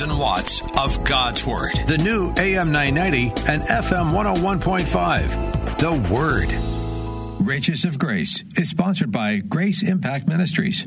and watts of God's Word. The new AM 990 and FM 101.5. The Word. Riches of Grace is sponsored by Grace Impact Ministries.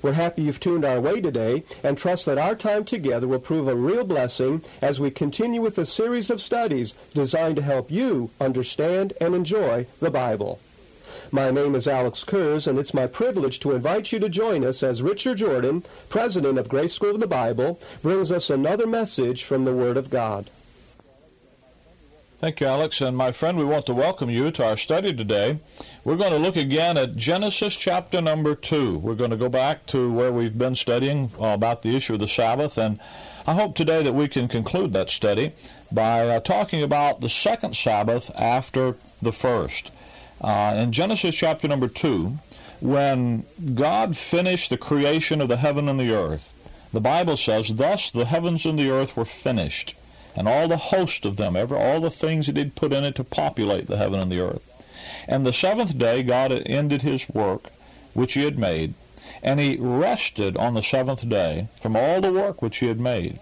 We're happy you've tuned our way today and trust that our time together will prove a real blessing as we continue with a series of studies designed to help you understand and enjoy the Bible. My name is Alex Kurz, and it's my privilege to invite you to join us as Richard Jordan, president of Grace School of the Bible, brings us another message from the Word of God. Thank you, Alex. And my friend, we want to welcome you to our study today. We're going to look again at Genesis chapter number 2. We're going to go back to where we've been studying about the issue of the Sabbath. And I hope today that we can conclude that study by uh, talking about the second Sabbath after the first. Uh, in Genesis chapter number 2, when God finished the creation of the heaven and the earth, the Bible says, Thus the heavens and the earth were finished and all the host of them, ever all the things that he did put in it to populate the heaven and the earth. And the seventh day God had ended his work which he had made, and he rested on the seventh day from all the work which he had made.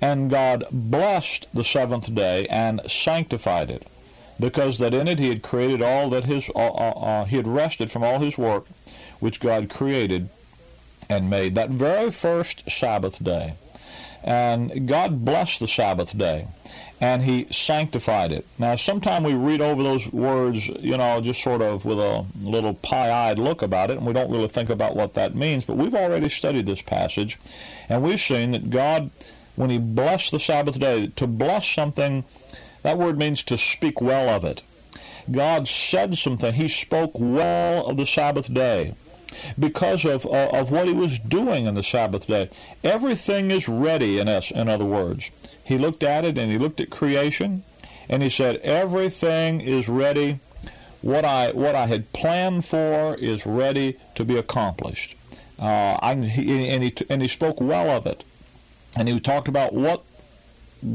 And God blessed the seventh day and sanctified it, because that in it he had created all that his uh, uh, uh he had rested from all his work which God created and made. That very first Sabbath day and God blessed the Sabbath day and he sanctified it. Now, sometime we read over those words, you know, just sort of with a little pie-eyed look about it, and we don't really think about what that means. But we've already studied this passage, and we've seen that God, when he blessed the Sabbath day, to bless something, that word means to speak well of it. God said something. He spoke well of the Sabbath day because of, uh, of what he was doing in the Sabbath day. Everything is ready in us, in other words. He looked at it and he looked at creation and he said, Everything is ready. What I, what I had planned for is ready to be accomplished. Uh, I, he, and, he, and he spoke well of it. And he talked about what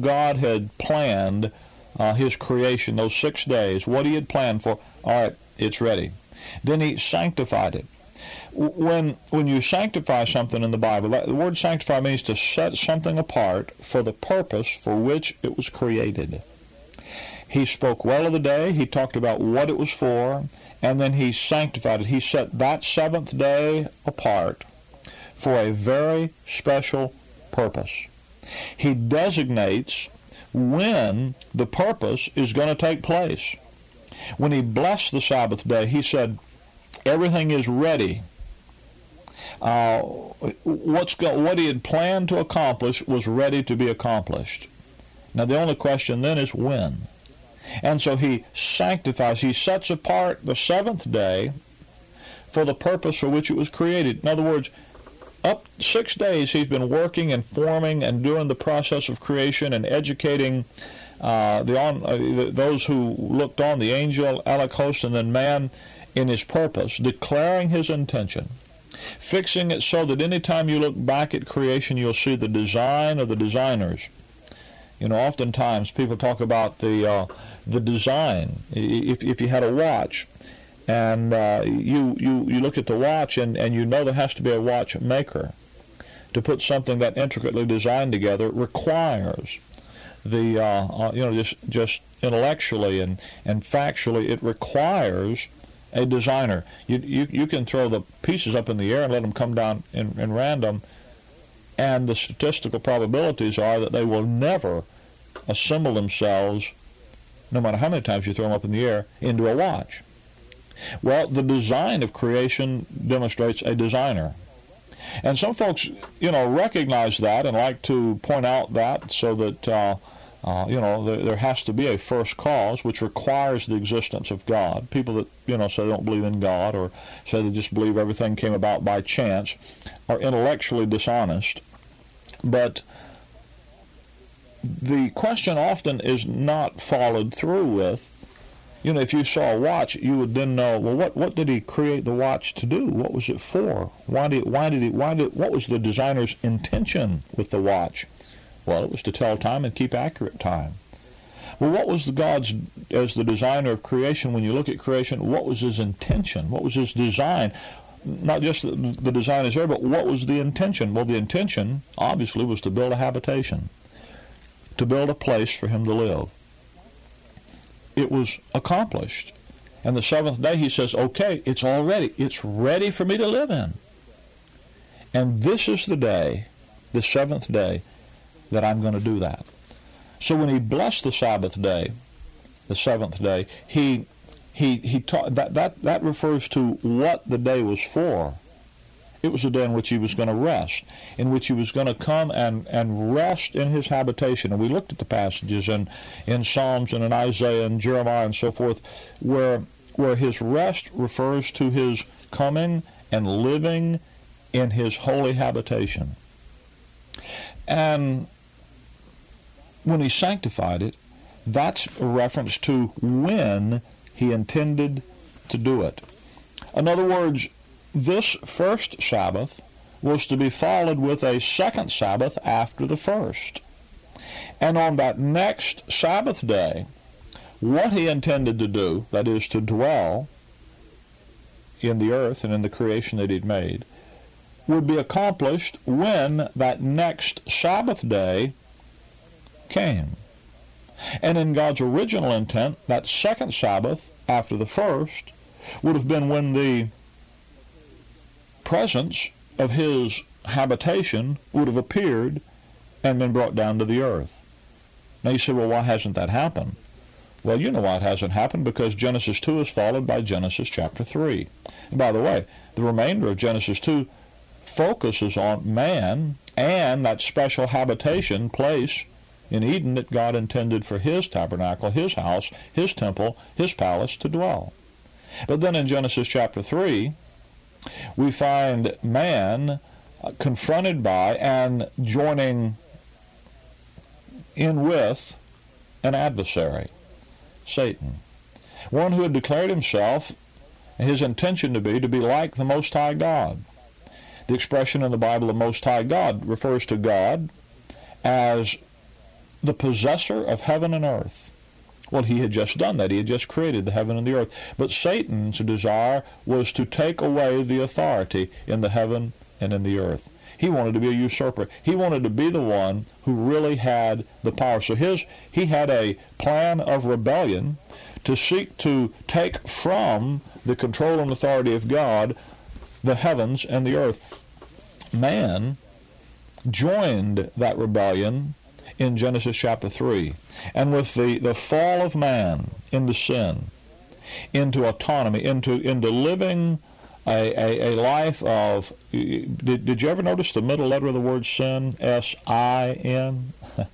God had planned uh, his creation, those six days, what he had planned for. All right, it's ready. Then he sanctified it when when you sanctify something in the Bible, the word sanctify means to set something apart for the purpose for which it was created. He spoke well of the day, he talked about what it was for, and then he sanctified it. He set that seventh day apart for a very special purpose. He designates when the purpose is going to take place. When he blessed the Sabbath day, he said, Everything is ready uh, what's go, what he had planned to accomplish was ready to be accomplished. Now the only question then is when. And so he sanctifies, he sets apart the seventh day for the purpose for which it was created. In other words, up six days he's been working and forming and doing the process of creation and educating uh, the on, uh, those who looked on, the angel, angelic host, and then man in his purpose, declaring his intention fixing it so that anytime you look back at creation, you'll see the design of the designers. You know, oftentimes people talk about the uh, the design. If if you had a watch, and uh, you you you look at the watch, and and you know there has to be a watchmaker to put something that intricately designed together requires the uh, uh, you know just just intellectually and, and factually, it requires a designer. You, you, you can throw the pieces up in the air and let them come down in, in random, and the statistical probabilities are that they will never assemble themselves, no matter how many times you throw them up in the air, into a watch. Well, the design of creation demonstrates a designer. And some folks, you know, recognize that and like to point out that so that, uh, uh, you know, there, there, has to be a first cause which requires the existence of God. People that, you know, say they don't believe in God or say they just believe everything came about by chance are intellectually dishonest. But the question often is not followed through with you know, if you saw a watch, you would then know, well, what, what did he create the watch to do? What was it for? Why did, why did he, why did, what was the designer's intention with the watch? Well, it was to tell time and keep accurate time. Well, what was the God's, as the designer of creation, when you look at creation, what was his intention? What was his design? Not just the, the design is there, but what was the intention? Well, the intention, obviously, was to build a habitation, to build a place for him to live it was accomplished. And the seventh day he says, okay, it's all ready. It's ready for me to live in. And this is the day, the seventh day, that I'm going to do that. So when he blessed the Sabbath day, the seventh day, he he he taught that that that refers to what the day was for. It was a day in which he was going to rest, in which he was going to come and, and rest in his habitation. And we looked at the passages in, in Psalms and in Isaiah and Jeremiah and so forth, where, where his rest refers to his coming and living in his holy habitation. And when he sanctified it, that's a reference to when he intended to do it. In other words, this first Sabbath was to be followed with a second Sabbath after the first. And on that next Sabbath day, what he intended to do, that is, to dwell in the earth and in the creation that he'd made, would be accomplished when that next Sabbath day came. And in God's original intent, that second Sabbath after the first would have been when the presence of his habitation would have appeared and been brought down to the earth. Now you say, well, why hasn't that happened? Well, you know why it hasn't happened, because Genesis 2 is followed by Genesis chapter 3. And by the way, the remainder of Genesis 2 focuses on man and that special habitation place in Eden that God intended for his tabernacle, his house, his temple, his palace to dwell. But then in Genesis chapter 3, we find man confronted by and joining in with an adversary, Satan, one who had declared himself his intention to be to be like the Most High God. The expression in the Bible, the Most High God, refers to God as the possessor of heaven and earth. Well, he had just done that. He had just created the heaven and the earth. But Satan's desire was to take away the authority in the heaven and in the earth. He wanted to be a usurper. He wanted to be the one who really had the power. So his he had a plan of rebellion to seek to take from the control and authority of God the heavens and the earth. Man joined that rebellion in Genesis chapter 3. And with the, the fall of man into sin, into autonomy, into, into living a, a, a life of. Did, did you ever notice the middle letter of the word sin? S I N?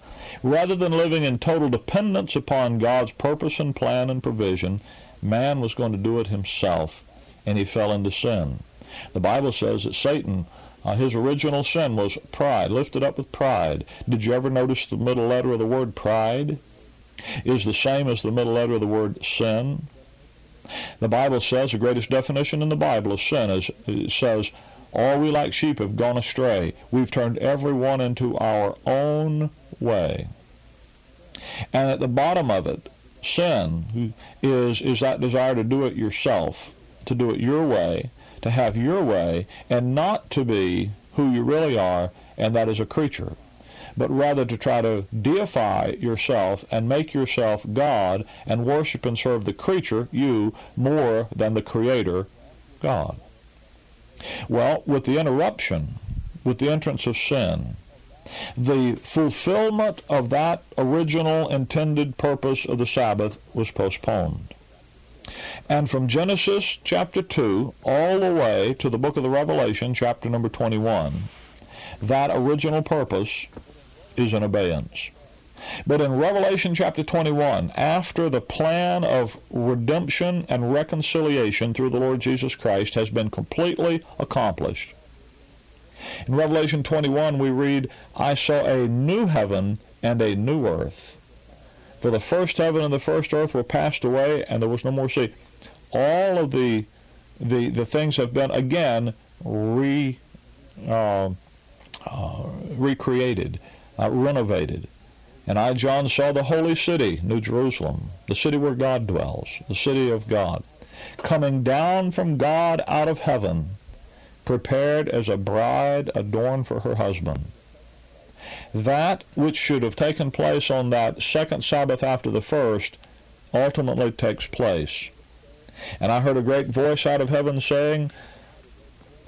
Rather than living in total dependence upon God's purpose and plan and provision, man was going to do it himself, and he fell into sin. The Bible says that Satan uh, his original sin was pride, lifted up with pride. Did you ever notice the middle letter of the word pride is the same as the middle letter of the word sin? The Bible says, the greatest definition in the Bible of sin is, it says, all we like sheep have gone astray. We've turned every one into our own way. And at the bottom of it, sin is, is that desire to do it yourself, to do it your way, to have your way and not to be who you really are, and that is a creature. but rather to try to deify yourself and make yourself God and worship and serve the creature, you, more than the Creator, God. Well, with the interruption, with the entrance of sin, the fulfillment of that original intended purpose of the Sabbath was postponed. And from Genesis chapter 2 all the way to the book of the Revelation, chapter number 21, that original purpose is in abeyance. But in Revelation chapter 21, after the plan of redemption and reconciliation through the Lord Jesus Christ has been completely accomplished, in Revelation 21 we read, I saw a new heaven and a new earth. For the first heaven and the first earth were passed away, and there was no more sea. All of the the, the things have been again re uh, uh, recreated, uh, renovated. And I, John, saw the holy city, New Jerusalem, the city where God dwells, the city of God, coming down from God out of heaven, prepared as a bride adorned for her husband. That which should have taken place on that second Sabbath after the first ultimately takes place. And I heard a great voice out of heaven saying,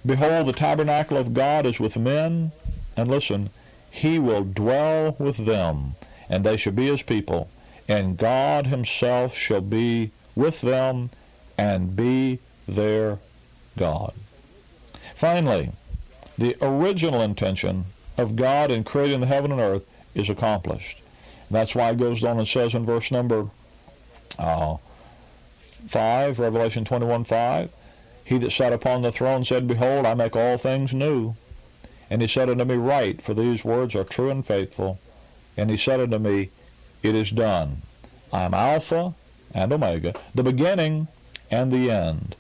Behold, the tabernacle of God is with men, and listen, he will dwell with them, and they shall be his people, and God himself shall be with them and be their God. Finally, the original intention of God in creating the heaven and earth is accomplished. That's why it goes on and says in verse number uh, 5, Revelation 21 5, He that sat upon the throne said, Behold, I make all things new. And he said unto me, Write, for these words are true and faithful. And he said unto me, It is done. I am Alpha and Omega, the beginning and the end.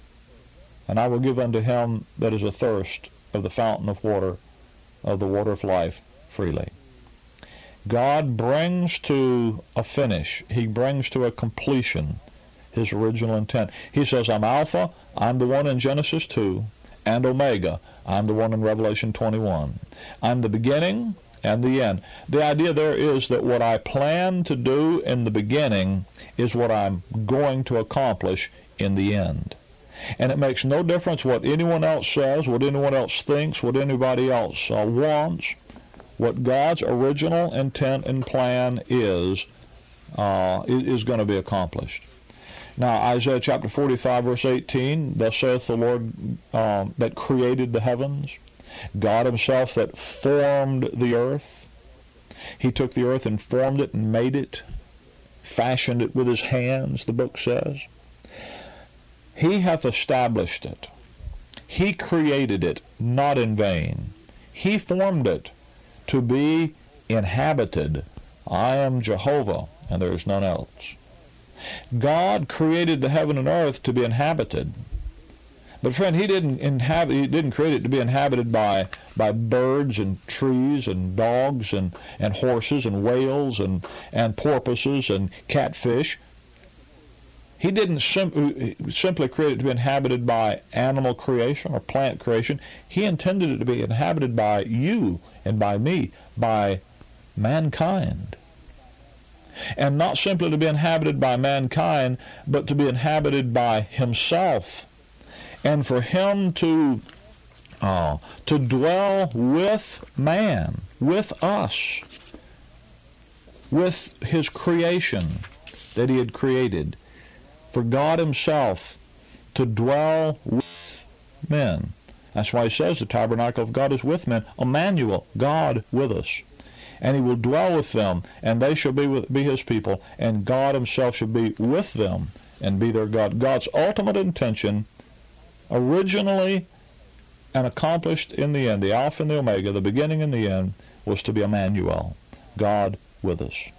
And I will give unto him that is athirst of the fountain of water, of the water of life, freely. God brings to a finish, He brings to a completion His original intent. He says, I'm Alpha, I'm the one in Genesis 2, and Omega, I'm the one in Revelation 21. I'm the beginning and the end. The idea there is that what I plan to do in the beginning is what I'm going to accomplish in the end. And it makes no difference what anyone else says, what anyone else thinks, what anybody else uh, wants. What God's original intent and plan is, uh, is going to be accomplished. Now, Isaiah chapter 45, verse 18, Thus saith the Lord um, that created the heavens, God himself that formed the earth. He took the earth and formed it and made it, fashioned it with his hands, the book says. He hath established it. He created it, not in vain. He formed it to be inhabited. I am Jehovah, and there is none else. God created the heaven and earth to be inhabited. But friend, he didn't inhabit he didn't create it to be inhabited by by birds and trees and dogs and, and horses and whales and, and porpoises and catfish. He didn't sim- simply create it to be inhabited by animal creation or plant creation. He intended it to be inhabited by you and by me, by mankind and not simply to be inhabited by mankind, but to be inhabited by himself, and for him to uh, to dwell with man, with us, with his creation that he had created, for God himself to dwell with men. That's why he says the tabernacle of God is with men. Emmanuel, God with us and he will dwell with them, and they shall be, with, be his people, and God himself shall be with them and be their God. God's ultimate intention, originally and accomplished in the end, the Alpha and the Omega, the beginning and the end, was to be Emmanuel, God with us.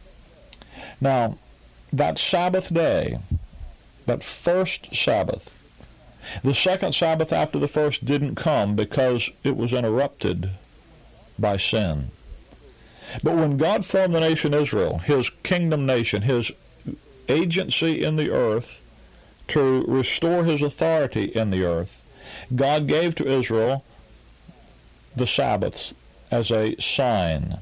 Now, that Sabbath day, that first Sabbath, the second Sabbath after the first didn't come because it was interrupted by sin. But when God formed the nation Israel, his kingdom nation, his agency in the earth to restore his authority in the earth, God gave to Israel the Sabbaths as a sign.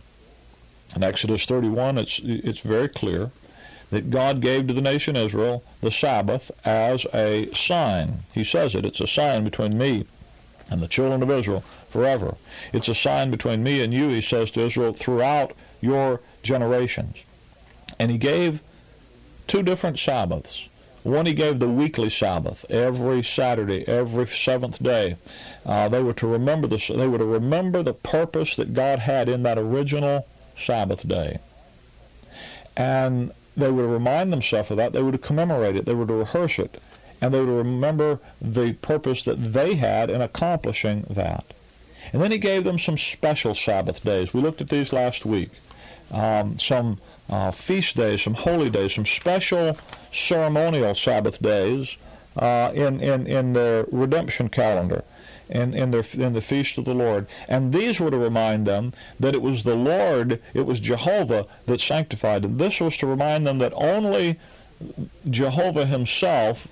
In Exodus 31, it's, it's very clear that God gave to the nation Israel the Sabbath as a sign. He says it, it's a sign between me and the children of Israel forever. It's a sign between me and you, he says to Israel, throughout your generations. And he gave two different Sabbaths. One, he gave the weekly Sabbath every Saturday, every seventh day. Uh, they were to remember this. They were to remember the purpose that God had in that original Sabbath day, and they would remind themselves of that. They would commemorate it. They to rehearse it, and they would remember the purpose that they had in accomplishing that. And then he gave them some special Sabbath days. We looked at these last week. Um, some uh, feast days, some holy days, some special ceremonial Sabbath days uh, in, in, in the redemption calendar. In, in, their, in the feast of the Lord. And these were to remind them that it was the Lord, it was Jehovah that sanctified them. This was to remind them that only Jehovah himself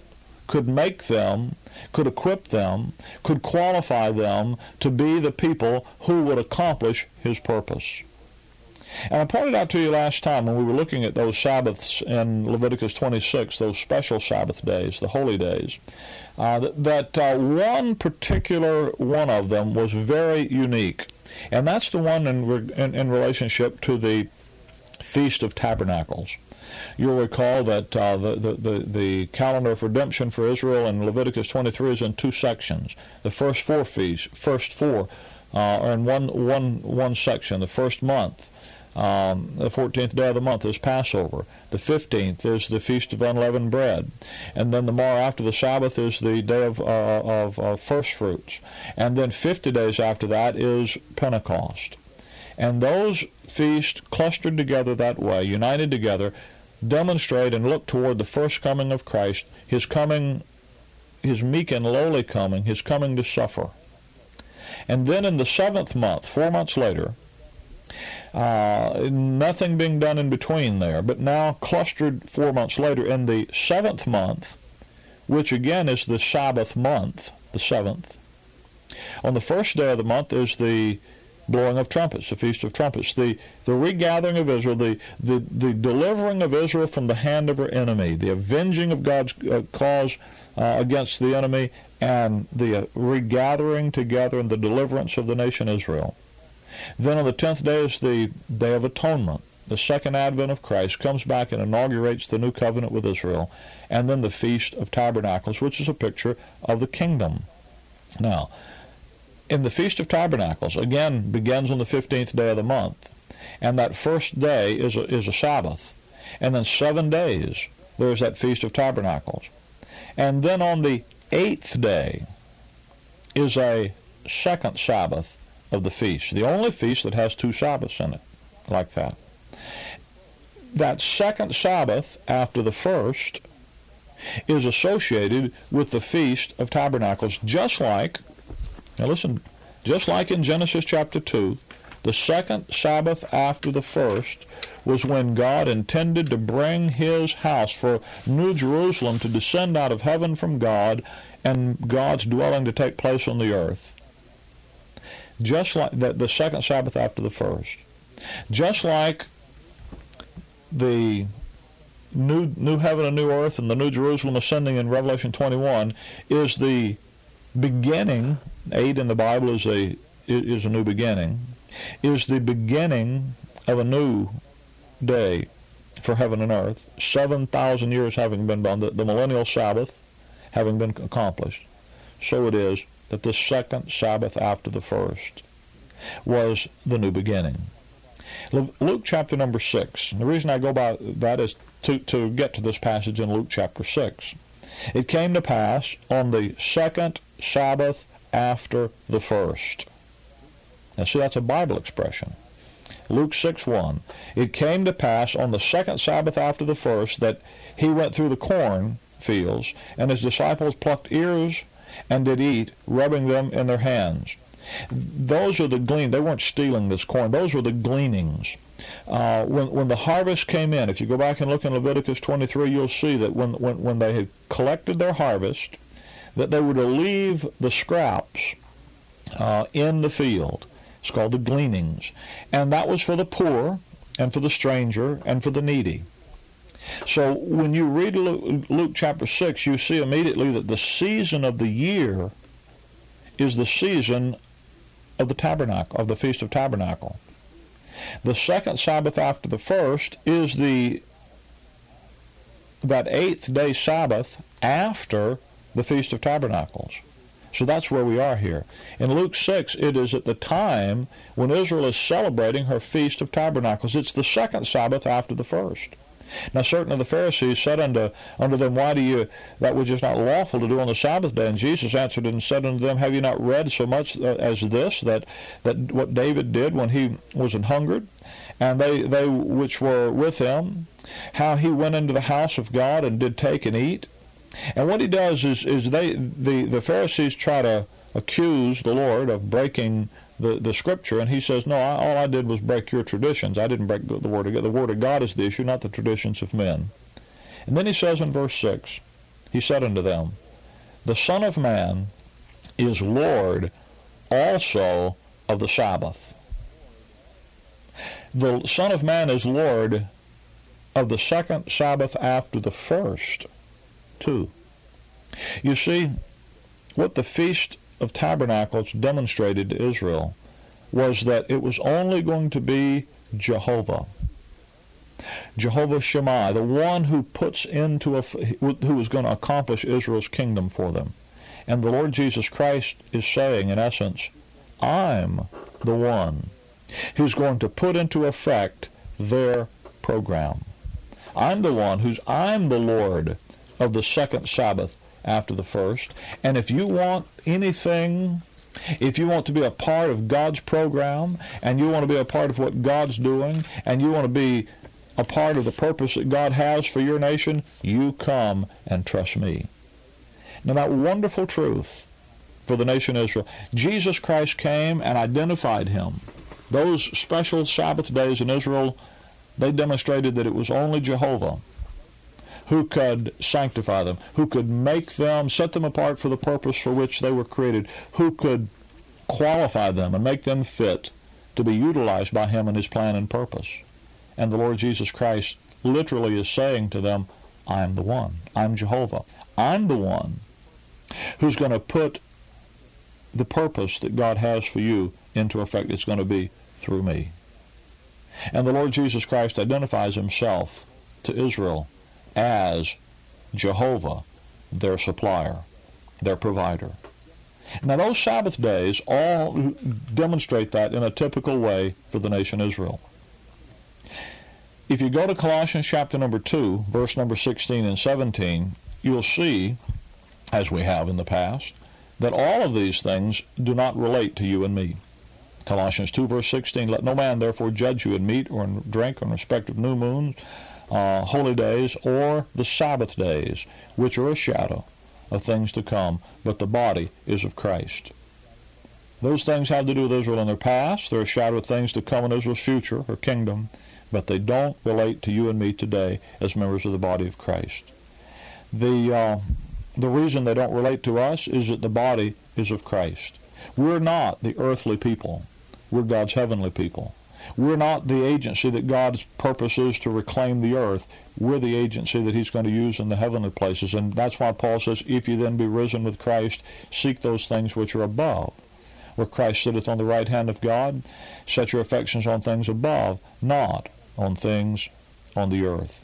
could make them, could equip them, could qualify them to be the people who would accomplish his purpose. And I pointed out to you last time when we were looking at those Sabbaths in Leviticus 26, those special Sabbath days, the holy days, uh, that, that uh, one particular one of them was very unique. And that's the one in, in, in relationship to the Feast of Tabernacles. You'll recall that uh, the, the, the, calendar of redemption for Israel in Leviticus 23 is in two sections. The first four feasts, first four, uh, are in one, one, one section. The first month, um, the 14th day of the month is Passover. The 15th is the Feast of Unleavened Bread. And then the morrow after the Sabbath is the day of, uh, of, of first fruits. And then 50 days after that is Pentecost. And those feasts clustered together that way, united together, demonstrate and look toward the first coming of Christ, his coming, his meek and lowly coming, his coming to suffer. And then in the seventh month, four months later, uh, nothing being done in between there. But now, clustered four months later, in the seventh month, which again is the Sabbath month, the seventh, on the first day of the month is the blowing of trumpets, the Feast of Trumpets, the, the regathering of Israel, the, the, the delivering of Israel from the hand of her enemy, the avenging of God's uh, cause uh, against the enemy, and the uh, regathering together and the deliverance of the nation Israel. Then on the tenth day is the Day of Atonement. The second advent of Christ comes back and inaugurates the new covenant with Israel. And then the Feast of Tabernacles, which is a picture of the kingdom. Now, in the Feast of Tabernacles, again, begins on the 15th day of the month. And that first day is a, is a Sabbath. And then seven days, there's that Feast of Tabernacles. And then on the eighth day is a second Sabbath of the feast. The only feast that has two Sabbaths in it, like that. That second Sabbath after the first is associated with the Feast of Tabernacles, just like, now listen, just like in Genesis chapter 2, the second Sabbath after the first was when God intended to bring his house for New Jerusalem to descend out of heaven from God and God's dwelling to take place on the earth just like the, the second Sabbath after the first. Just like the new new heaven and new earth and the new Jerusalem ascending in Revelation 21 is the beginning. Eight in the Bible is a is a new beginning. Is the beginning of a new day for heaven and earth. Seven thousand years having been done, the, the millennial Sabbath having been accomplished. So it is that the second Sabbath after the first was the new beginning. Luke chapter number 6. And the reason I go by that is to, to get to this passage in Luke chapter 6. It came to pass on the second Sabbath after the first. Now see, that's a Bible expression. Luke 6 1. It came to pass on the second Sabbath after the first that he went through the corn fields, and his disciples plucked ears and did eat, rubbing them in their hands. Those are the glean. They weren't stealing this corn. Those were the gleanings. Uh, when when the harvest came in, if you go back and look in Leviticus 23, you'll see that when when when they had collected their harvest, that they were to leave the scraps uh, in the field. It's called the gleanings, and that was for the poor and for the stranger and for the needy. So when you read Luke, Luke, chapter 6, you see immediately that the season of the year is the season of the tabernacle, of the Feast of Tabernacle. The second Sabbath after the first is the that eighth day Sabbath after the Feast of Tabernacles. So that's where we are here. In Luke 6, it is at the time when Israel is celebrating her Feast of Tabernacles. It's the second Sabbath after the first. Now certain of the Pharisees said unto, unto them, Why do you, that which is not lawful to do on the Sabbath day? And Jesus answered and said unto them, Have you not read so much uh, as this, that, that what David did when he was an hungered, and they, they which were with him, how he went into the house of God and did take and eat? And what he does is, is they, the, the Pharisees try to accuse the Lord of breaking the, the scripture, and he says, no, I, all I did was break your traditions. I didn't break the word of God. The word of God is the issue, not the traditions of men. And then he says in verse 6, he said unto them, the Son of Man is Lord also of the Sabbath. The Son of Man is Lord of the second Sabbath after the first, too. You see, what the Feast of Tabernacles demonstrated to Israel was that it was only going to be Jehovah. Jehovah Shammah, the one who puts into a, who is going to accomplish Israel's kingdom for them. And the Lord Jesus Christ is saying, in essence, I'm the one who's going to put into effect their program. I'm the one who's, I'm the Lord of the second Sabbath after the first. And if you want anything, if you want to be a part of God's program, and you want to be a part of what God's doing, and you want to be a part of the purpose that God has for your nation, you come and trust me. Now that wonderful truth for the nation Israel, Jesus Christ came and identified him. Those special Sabbath days in Israel, they demonstrated that it was only Jehovah who could sanctify them, who could make them, set them apart for the purpose for which they were created, who could qualify them and make them fit to be utilized by him in his plan and purpose. And the Lord Jesus Christ literally is saying to them, I'm the one. I'm Jehovah. I'm the one who's going to put the purpose that God has for you into effect. It's going to be through me. And the Lord Jesus Christ identifies himself to Israel as Jehovah, their supplier, their provider. Now, those Sabbath days all demonstrate that in a typical way for the nation Israel. If you go to Colossians chapter number 2, verse number 16 and 17, you'll see, as we have in the past, that all of these things do not relate to you and me. Colossians 2, verse 16, Let no man therefore judge you in meat or in drink or in respect of new moons, uh, holy days or the Sabbath days, which are a shadow of things to come, but the body is of Christ. Those things have to do with Israel in their past. They're a shadow of things to come in Israel's future, her kingdom, but they don't relate to you and me today as members of the body of Christ. The, uh, the reason they don't relate to us is that the body is of Christ. We're not the earthly people. We're God's heavenly people. We're not the agency that God's purpose is to reclaim the earth. We're the agency that He's going to use in the heavenly places. And that's why Paul says, If you then be risen with Christ, seek those things which are above, where Christ sitteth on the right hand of God. Set your affections on things above, not on things on the earth.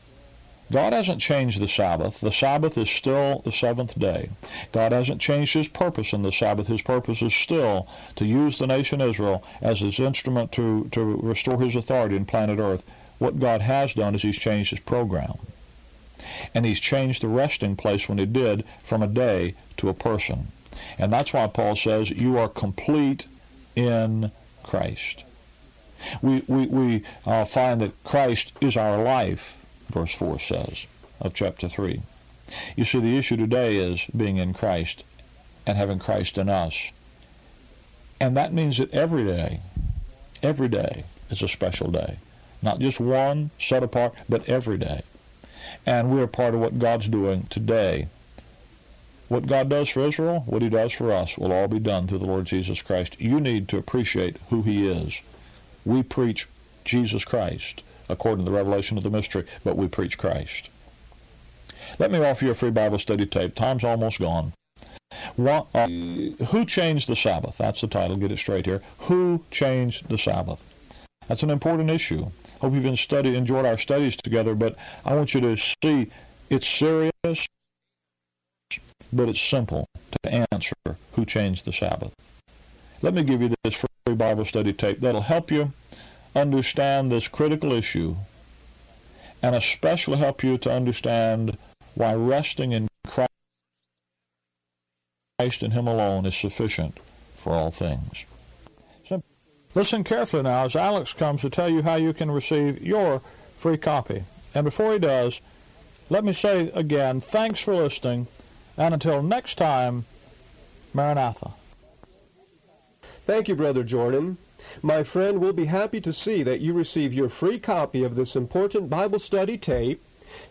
God hasn't changed the Sabbath. The Sabbath is still the seventh day. God hasn't changed his purpose in the Sabbath. His purpose is still to use the nation Israel as his instrument to, to restore his authority in planet Earth. What God has done is he's changed his program. And he's changed the resting place when he did from a day to a person. And that's why Paul says, you are complete in Christ. We, we, we uh, find that Christ is our life verse 4 says, of chapter 3. You see, the issue today is being in Christ and having Christ in us. And that means that every day, every day is a special day. Not just one set apart, but every day. And we're part of what God's doing today. What God does for Israel, what he does for us, will all be done through the Lord Jesus Christ. You need to appreciate who he is. We preach Jesus Christ according to the revelation of the mystery, but we preach Christ. Let me offer you a free Bible study tape. Time's almost gone. What, uh, who changed the Sabbath? That's the title. Get it straight here. Who changed the Sabbath? That's an important issue. Hope you've been enjoyed our studies together, but I want you to see it's serious, but it's simple to answer who changed the Sabbath. Let me give you this free Bible study tape that'll help you understand this critical issue and especially help you to understand why resting in Christ and Him alone is sufficient for all things. Listen carefully now as Alex comes to tell you how you can receive your free copy. And before he does, let me say again, thanks for listening, and until next time, Maranatha. Thank you, Brother Jordan. My friend, we'll be happy to see that you receive your free copy of this important Bible study tape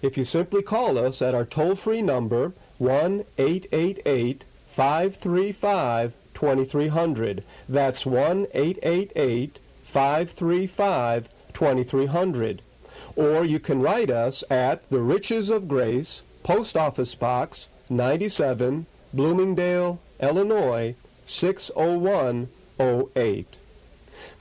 if you simply call us at our toll-free number, 1-888-535 2300. That's 1 888 535 2300. Or you can write us at The Riches of Grace, Post Office Box 97, Bloomingdale, Illinois 60108.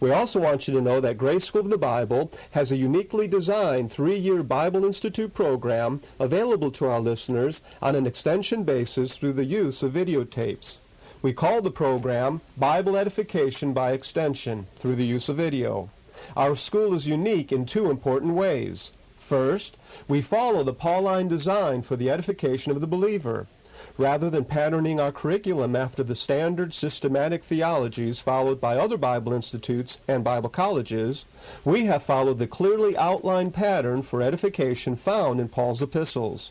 We also want you to know that Grace School of the Bible has a uniquely designed three-year Bible Institute program available to our listeners on an extension basis through the use of videotapes. We call the program Bible Edification by Extension through the use of video. Our school is unique in two important ways. First, we follow the Pauline design for the edification of the believer. Rather than patterning our curriculum after the standard systematic theologies followed by other Bible institutes and Bible colleges, we have followed the clearly outlined pattern for edification found in Paul's epistles.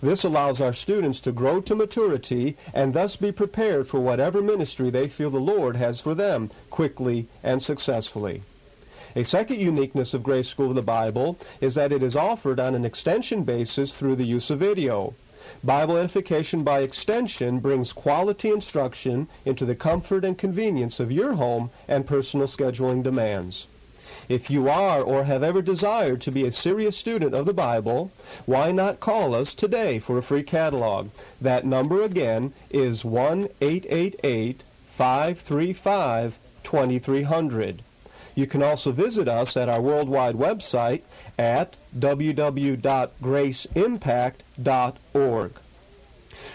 This allows our students to grow to maturity and thus be prepared for whatever ministry they feel the Lord has for them quickly and successfully. A second uniqueness of Grace School of the Bible is that it is offered on an extension basis through the use of video. Bible edification by extension brings quality instruction into the comfort and convenience of your home and personal scheduling demands. If you are or have ever desired to be a serious student of the Bible, why not call us today for a free catalog? That number again is 1-888-535-2300. You can also visit us at our worldwide website at www.graceimpact.org.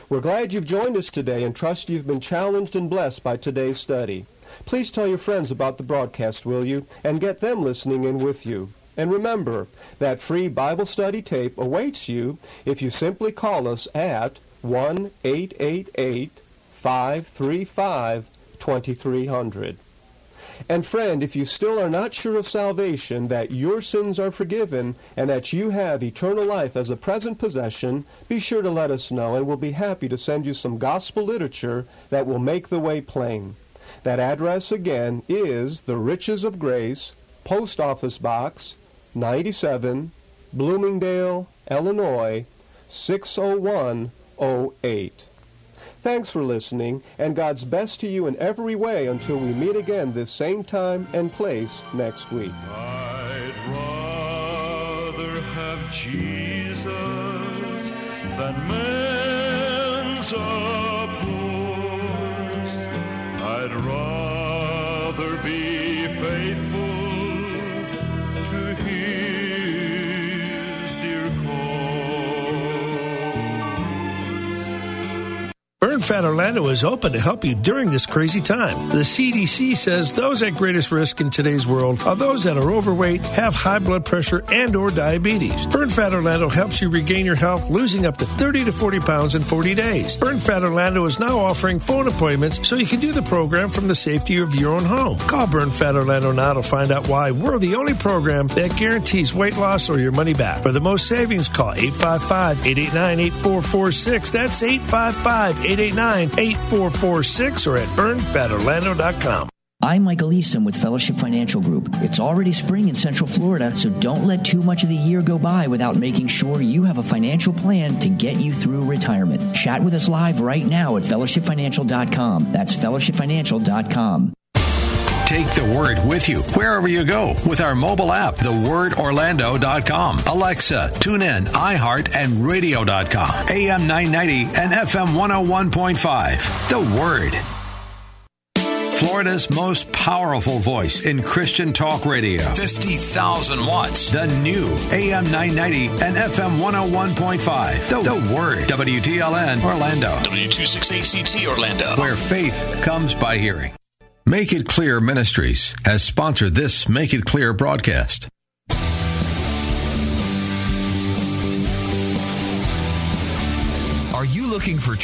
We're glad you've joined us today and trust you've been challenged and blessed by today's study. Please tell your friends about the broadcast, will you, and get them listening in with you. And remember, that free Bible study tape awaits you if you simply call us at 1-888-535-2300. And friend, if you still are not sure of salvation, that your sins are forgiven, and that you have eternal life as a present possession, be sure to let us know, and we'll be happy to send you some gospel literature that will make the way plain. That address again is The Riches of Grace, Post Office Box 97, Bloomingdale, Illinois 60108. Thanks for listening, and God's best to you in every way until we meet again this same time and place next week. I'd rather have Jesus than applause. Fat Orlando is open to help you during this crazy time. The CDC says those at greatest risk in today's world are those that are overweight, have high blood pressure, and or diabetes. Burn Fat Orlando helps you regain your health, losing up to 30 to 40 pounds in 40 days. Burn Fat Orlando is now offering phone appointments so you can do the program from the safety of your own home. Call Burn Fat Orlando now to find out why we're the only program that guarantees weight loss or your money back. For the most savings, call 855-889-8446. That's 855-889-8446 or at burnfatorlando.com. I'm Michael Easton with Fellowship Financial Group. It's already spring in Central Florida, so don't let too much of the year go by without making sure you have a financial plan to get you through retirement. Chat with us live right now at fellowshipfinancial.com. That's fellowshipfinancial.com. Take the Word with you wherever you go with our mobile app, thewordorlando.com. Alexa, TuneIn, iHeart, and radio.com. AM 990 and FM 101.5. The Word. Florida's most powerful voice in Christian talk radio. 50,000 watts. The new AM 990 and FM 101.5. The, the Word. WTLN Orlando. W26ACT Orlando. Where faith comes by hearing. Make It Clear Ministries has sponsored this Make It Clear broadcast. Are you looking for